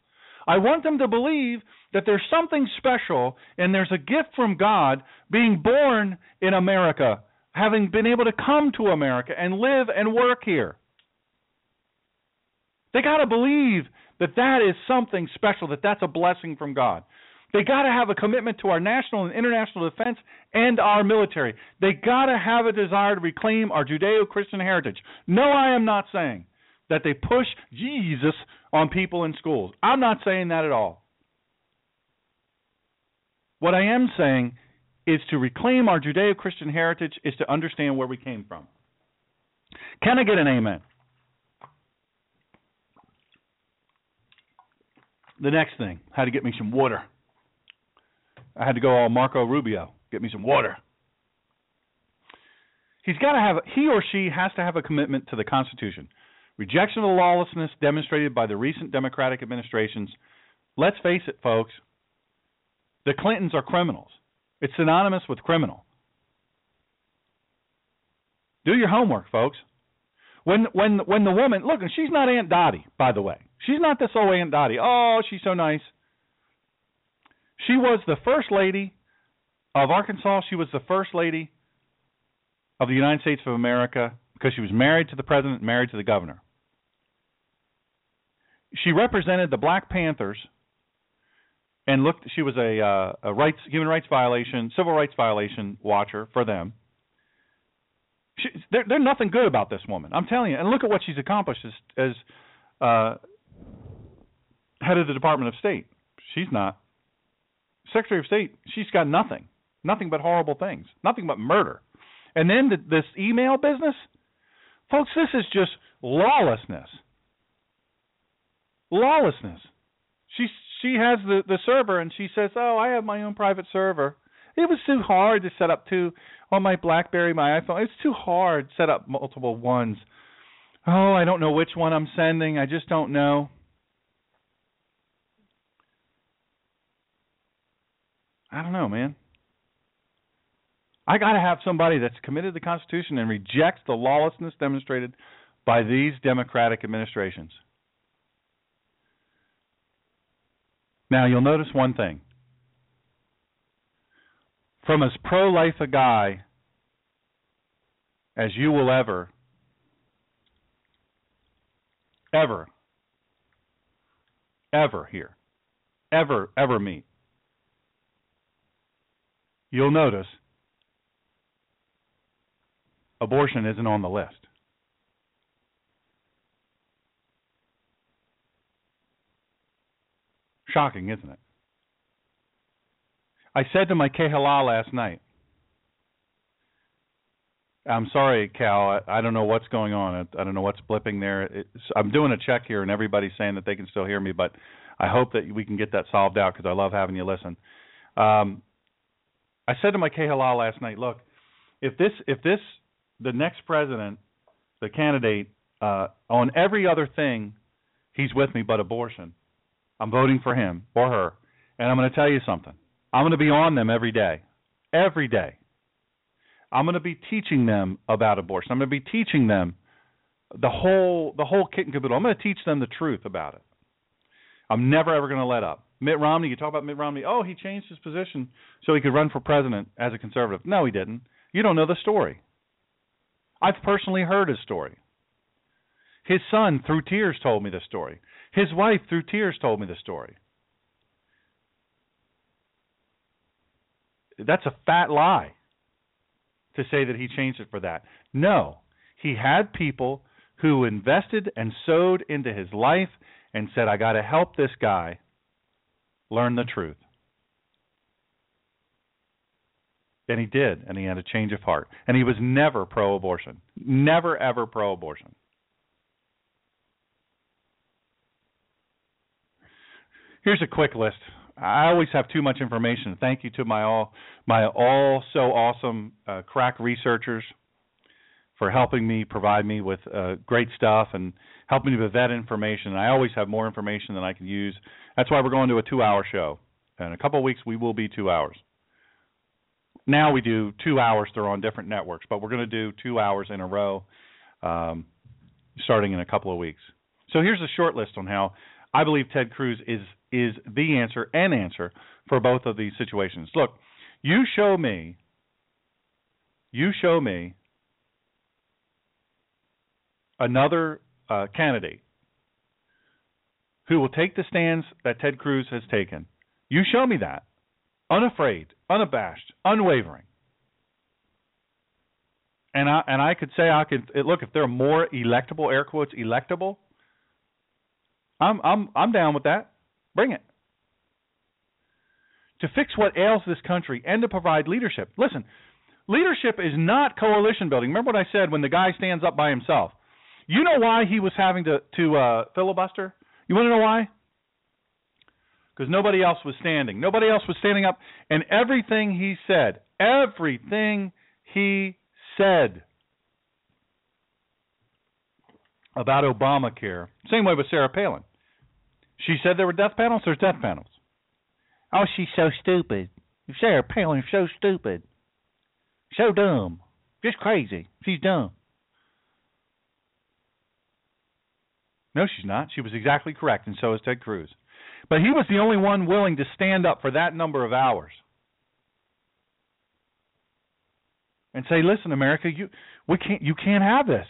I want them to believe that there's something special and there's a gift from God being born in America, having been able to come to America and live and work here. They got to believe that that is something special, that that's a blessing from God. They got to have a commitment to our national and international defense and our military. They got to have a desire to reclaim our Judeo Christian heritage. No, I am not saying that they push Jesus on people in schools. I'm not saying that at all. What I am saying is to reclaim our Judeo Christian heritage is to understand where we came from. Can I get an amen? The next thing, how to get me some water. I had to go all Marco Rubio, get me some water. He's got to have he or she has to have a commitment to the Constitution. Rejection of the lawlessness demonstrated by the recent Democratic administrations. Let's face it, folks. The Clintons are criminals. It's synonymous with criminal. Do your homework, folks. When when when the woman look, she's not Aunt Dottie, by the way. She's not this old Aunt Dottie. Oh, she's so nice. She was the first lady of Arkansas. She was the first lady of the United States of America because she was married to the president, married to the governor. She represented the Black Panthers and looked. She was a, uh, a rights, human rights violation, civil rights violation watcher for them. She, they're, they're nothing good about this woman. I'm telling you. And look at what she's accomplished as, as uh, head of the Department of State. She's not. Secretary of State, she's got nothing. Nothing but horrible things. Nothing but murder. And then the, this email business? Folks, this is just lawlessness. Lawlessness. She she has the the server and she says, "Oh, I have my own private server." It was too hard to set up two on my BlackBerry, my iPhone. It's too hard to set up multiple ones. Oh, I don't know which one I'm sending. I just don't know. I don't know, man. I got to have somebody that's committed to the Constitution and rejects the lawlessness demonstrated by these Democratic administrations. Now, you'll notice one thing. From as pro life a guy as you will ever, ever, ever hear, ever, ever meet, you'll notice abortion isn't on the list. Shocking, isn't it? I said to my Kehala last night, I'm sorry, Cal. I, I don't know what's going on. I, I don't know what's blipping there. It's, I'm doing a check here, and everybody's saying that they can still hear me, but I hope that we can get that solved out because I love having you listen. Um, I said to my Kehala last night, look, if this, if this, the next president, the candidate, uh, on every other thing, he's with me but abortion. I'm voting for him or her, and I'm going to tell you something. I'm going to be on them every day, every day. I'm going to be teaching them about abortion. I'm going to be teaching them the whole the whole kit and caboodle. I'm going to teach them the truth about it. I'm never ever going to let up. Mitt Romney, you talk about Mitt Romney. Oh, he changed his position so he could run for president as a conservative. No, he didn't. You don't know the story. I've personally heard his story. His son, through tears, told me the story. His wife, through tears, told me the story. That's a fat lie to say that he changed it for that. No, he had people who invested and sowed into his life and said, I got to help this guy learn the truth. And he did, and he had a change of heart. And he was never pro abortion. Never, ever pro abortion. Here's a quick list I always have too much information. Thank you to my all my all so awesome uh, crack researchers for helping me provide me with uh, great stuff and helping me with that information. I always have more information than I can use. That's why we're going to a two-hour show. In a couple of weeks, we will be two hours. Now we do two hours. They're on different networks, but we're going to do two hours in a row, um, starting in a couple of weeks. So here's a short list on how I believe Ted Cruz is is the answer and answer for both of these situations. Look, you show me you show me another uh, candidate who will take the stands that Ted Cruz has taken You show me that. Unafraid, unabashed, unwavering. And I and I could say I could look if there are more electable air quotes electable. I'm I'm I'm down with that. Bring it. To fix what ails this country and to provide leadership. Listen, leadership is not coalition building. Remember what I said when the guy stands up by himself. You know why he was having to to uh, filibuster? You want to know why? Because nobody else was standing. Nobody else was standing up, and everything he said, everything he said about Obamacare. Same way with Sarah Palin. She said there were death panels. There's death panels. Oh, she's so stupid. Sarah Palin's so stupid. So dumb. Just crazy. She's dumb. No, she's not. She was exactly correct, and so is Ted Cruz. But he was the only one willing to stand up for that number of hours. and say, "Listen, America, you we can't you can't have this.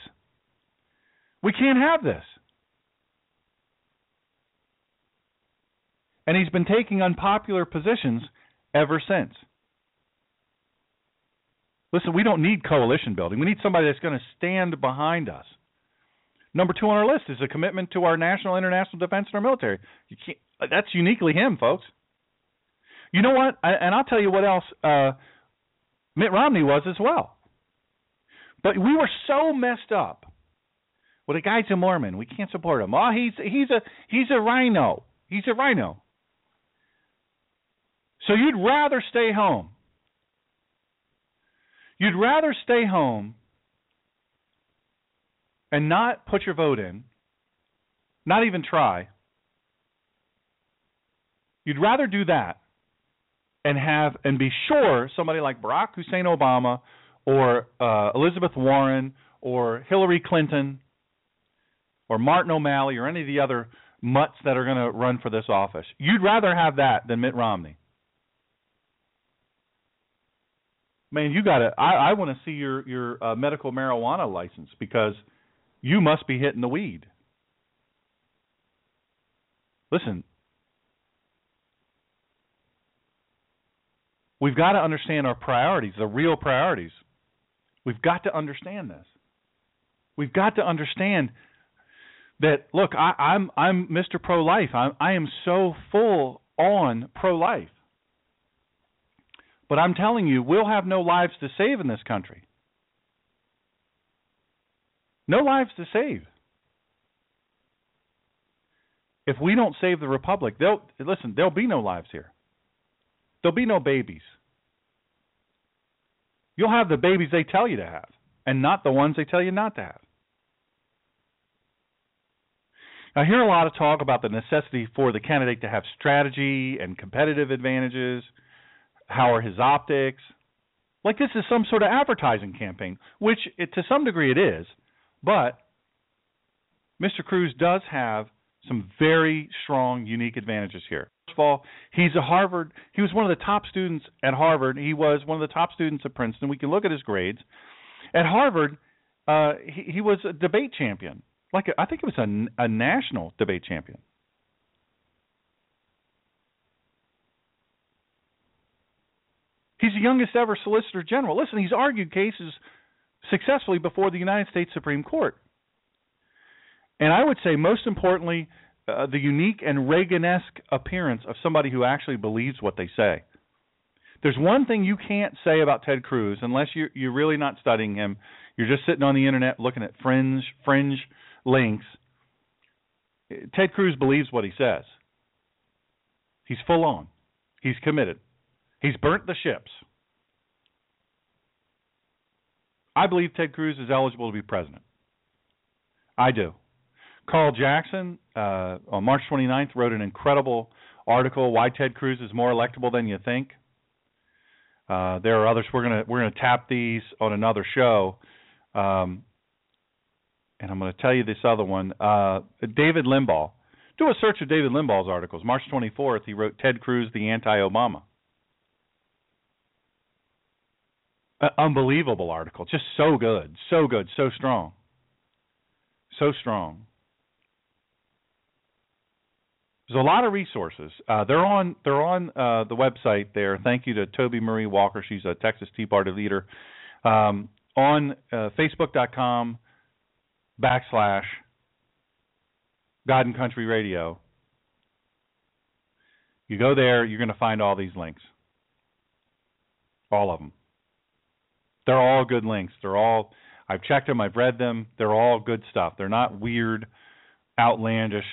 We can't have this." And he's been taking unpopular positions ever since. Listen, we don't need coalition building. We need somebody that's going to stand behind us. Number two on our list is a commitment to our national, international defense and our military. That's uniquely him, folks. You know what? I, and I'll tell you what else. Uh, Mitt Romney was as well. But we were so messed up. Well, the guy's a Mormon. We can't support him. Oh, he's he's a he's a RINO. He's a rhino. So you'd rather stay home. You'd rather stay home and not put your vote in, not even try. You'd rather do that and have and be sure somebody like Barack Hussein Obama or uh, Elizabeth Warren or Hillary Clinton or Martin O'Malley or any of the other mutts that are going to run for this office. You'd rather have that than Mitt Romney. Man, you got to. I, I want to see your your uh, medical marijuana license because you must be hitting the weed. Listen, We've got to understand our priorities, the real priorities. We've got to understand this. We've got to understand that look, I, I'm I'm Mr. Pro Life. I'm I am so full on pro life. But I'm telling you, we'll have no lives to save in this country. No lives to save. If we don't save the republic, they'll listen, there'll be no lives here. There'll be no babies. You'll have the babies they tell you to have, and not the ones they tell you not to have. I hear a lot of talk about the necessity for the candidate to have strategy and competitive advantages. How are his optics? Like this is some sort of advertising campaign, which it, to some degree it is, but Mr. Cruz does have some very strong, unique advantages here. First of all, he's a Harvard. He was one of the top students at Harvard. He was one of the top students at Princeton. We can look at his grades. At Harvard, uh, he, he was a debate champion. Like a, I think it was a, a national debate champion. He's the youngest ever Solicitor General. Listen, he's argued cases successfully before the United States Supreme Court. And I would say, most importantly, uh, the unique and Reagan-esque appearance of somebody who actually believes what they say. There's one thing you can't say about Ted Cruz unless you're, you're really not studying him. You're just sitting on the internet looking at fringe fringe links. Ted Cruz believes what he says. He's full on. He's committed. He's burnt the ships. I believe Ted Cruz is eligible to be president. I do. Carl Jackson uh, on March 29th wrote an incredible article why Ted Cruz is more electable than you think. Uh, there are others. We're gonna we're gonna tap these on another show, um, and I'm gonna tell you this other one. Uh, David Limbaugh. Do a search of David Limbaugh's articles. March 24th, he wrote Ted Cruz, the anti-Obama. Uh, unbelievable article. Just so good, so good, so strong, so strong. There's a lot of resources. Uh, they're on they're on uh, the website there. Thank you to Toby Marie Walker. She's a Texas Tea Party leader. Um, on uh, Facebook.com backslash God and Country Radio. You go there, you're going to find all these links. All of them. They're all good links. They're all I've checked them, I've read them. They're all good stuff. They're not weird, outlandish,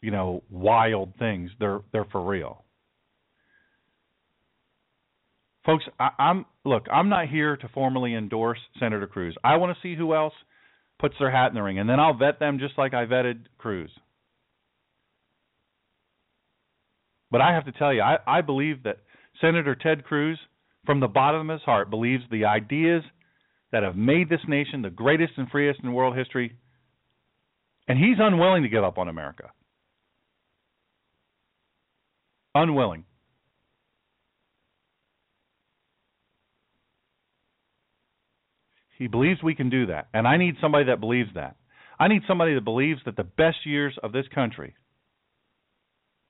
you know, wild things. They're they're for real. Folks, I, I'm look, I'm not here to formally endorse Senator Cruz. I want to see who else puts their hat in the ring, and then I'll vet them just like I vetted Cruz. But I have to tell you, I, I believe that Senator Ted Cruz, from the bottom of his heart, believes the ideas that have made this nation the greatest and freest in world history, and he's unwilling to give up on America. Unwilling. He believes we can do that. And I need somebody that believes that. I need somebody that believes that the best years of this country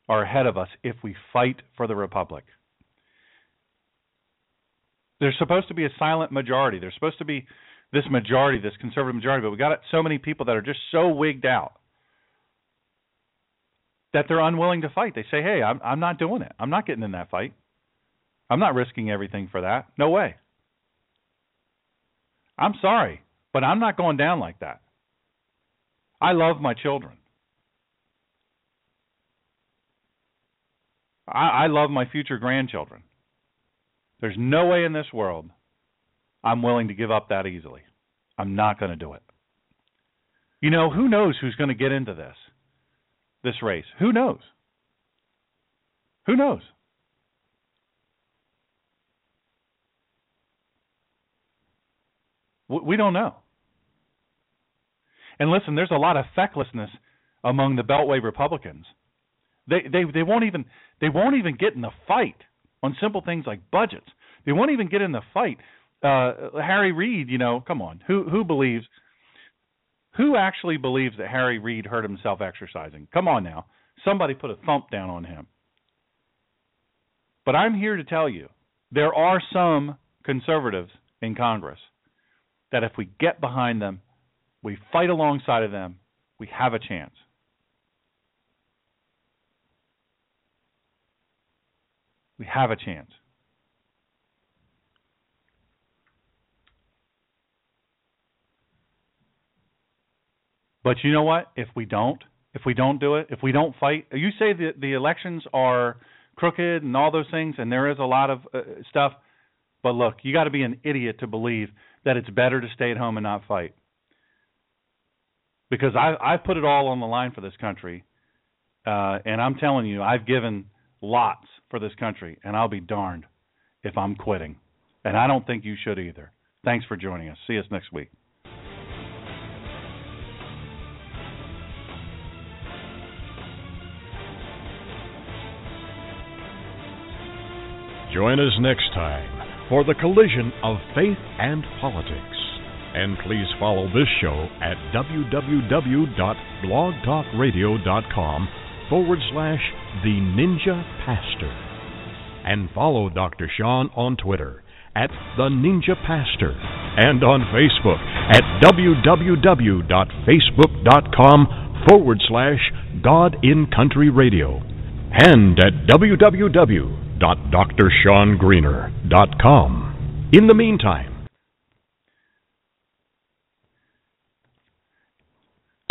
are ahead of us if we fight for the Republic. There's supposed to be a silent majority. There's supposed to be this majority, this conservative majority, but we got so many people that are just so wigged out that they're unwilling to fight. They say, "Hey, I'm I'm not doing it. I'm not getting in that fight. I'm not risking everything for that. No way." I'm sorry, but I'm not going down like that. I love my children. I, I love my future grandchildren. There's no way in this world I'm willing to give up that easily. I'm not going to do it. You know, who knows who's going to get into this this race? Who knows? Who knows? We don't know. And listen, there's a lot of fecklessness among the Beltway Republicans. They they they won't even they won't even get in the fight on simple things like budgets. They won't even get in the fight. Uh, Harry Reid, you know, come on, who who believes? Who actually believes that Harry Reid hurt himself exercising? Come on now, somebody put a thump down on him. But I'm here to tell you, there are some conservatives in Congress that if we get behind them, we fight alongside of them, we have a chance. We have a chance. But you know what? If we don't, if we don't do it, if we don't fight, you say the the elections are crooked and all those things, and there is a lot of uh, stuff. But look, you got to be an idiot to believe that it's better to stay at home and not fight. Because I I put it all on the line for this country, uh, and I'm telling you, I've given lots for this country, and I'll be darned if I'm quitting. And I don't think you should either. Thanks for joining us. See us next week. Join us next time for the collision of faith and politics. And please follow this show at www.blogtalkradio.com forward slash the Ninja Pastor. And follow Dr. Sean on Twitter at the Ninja Pastor and on Facebook at www.facebook.com forward slash God and Country Radio and at www.drseangreener.com. In the meantime,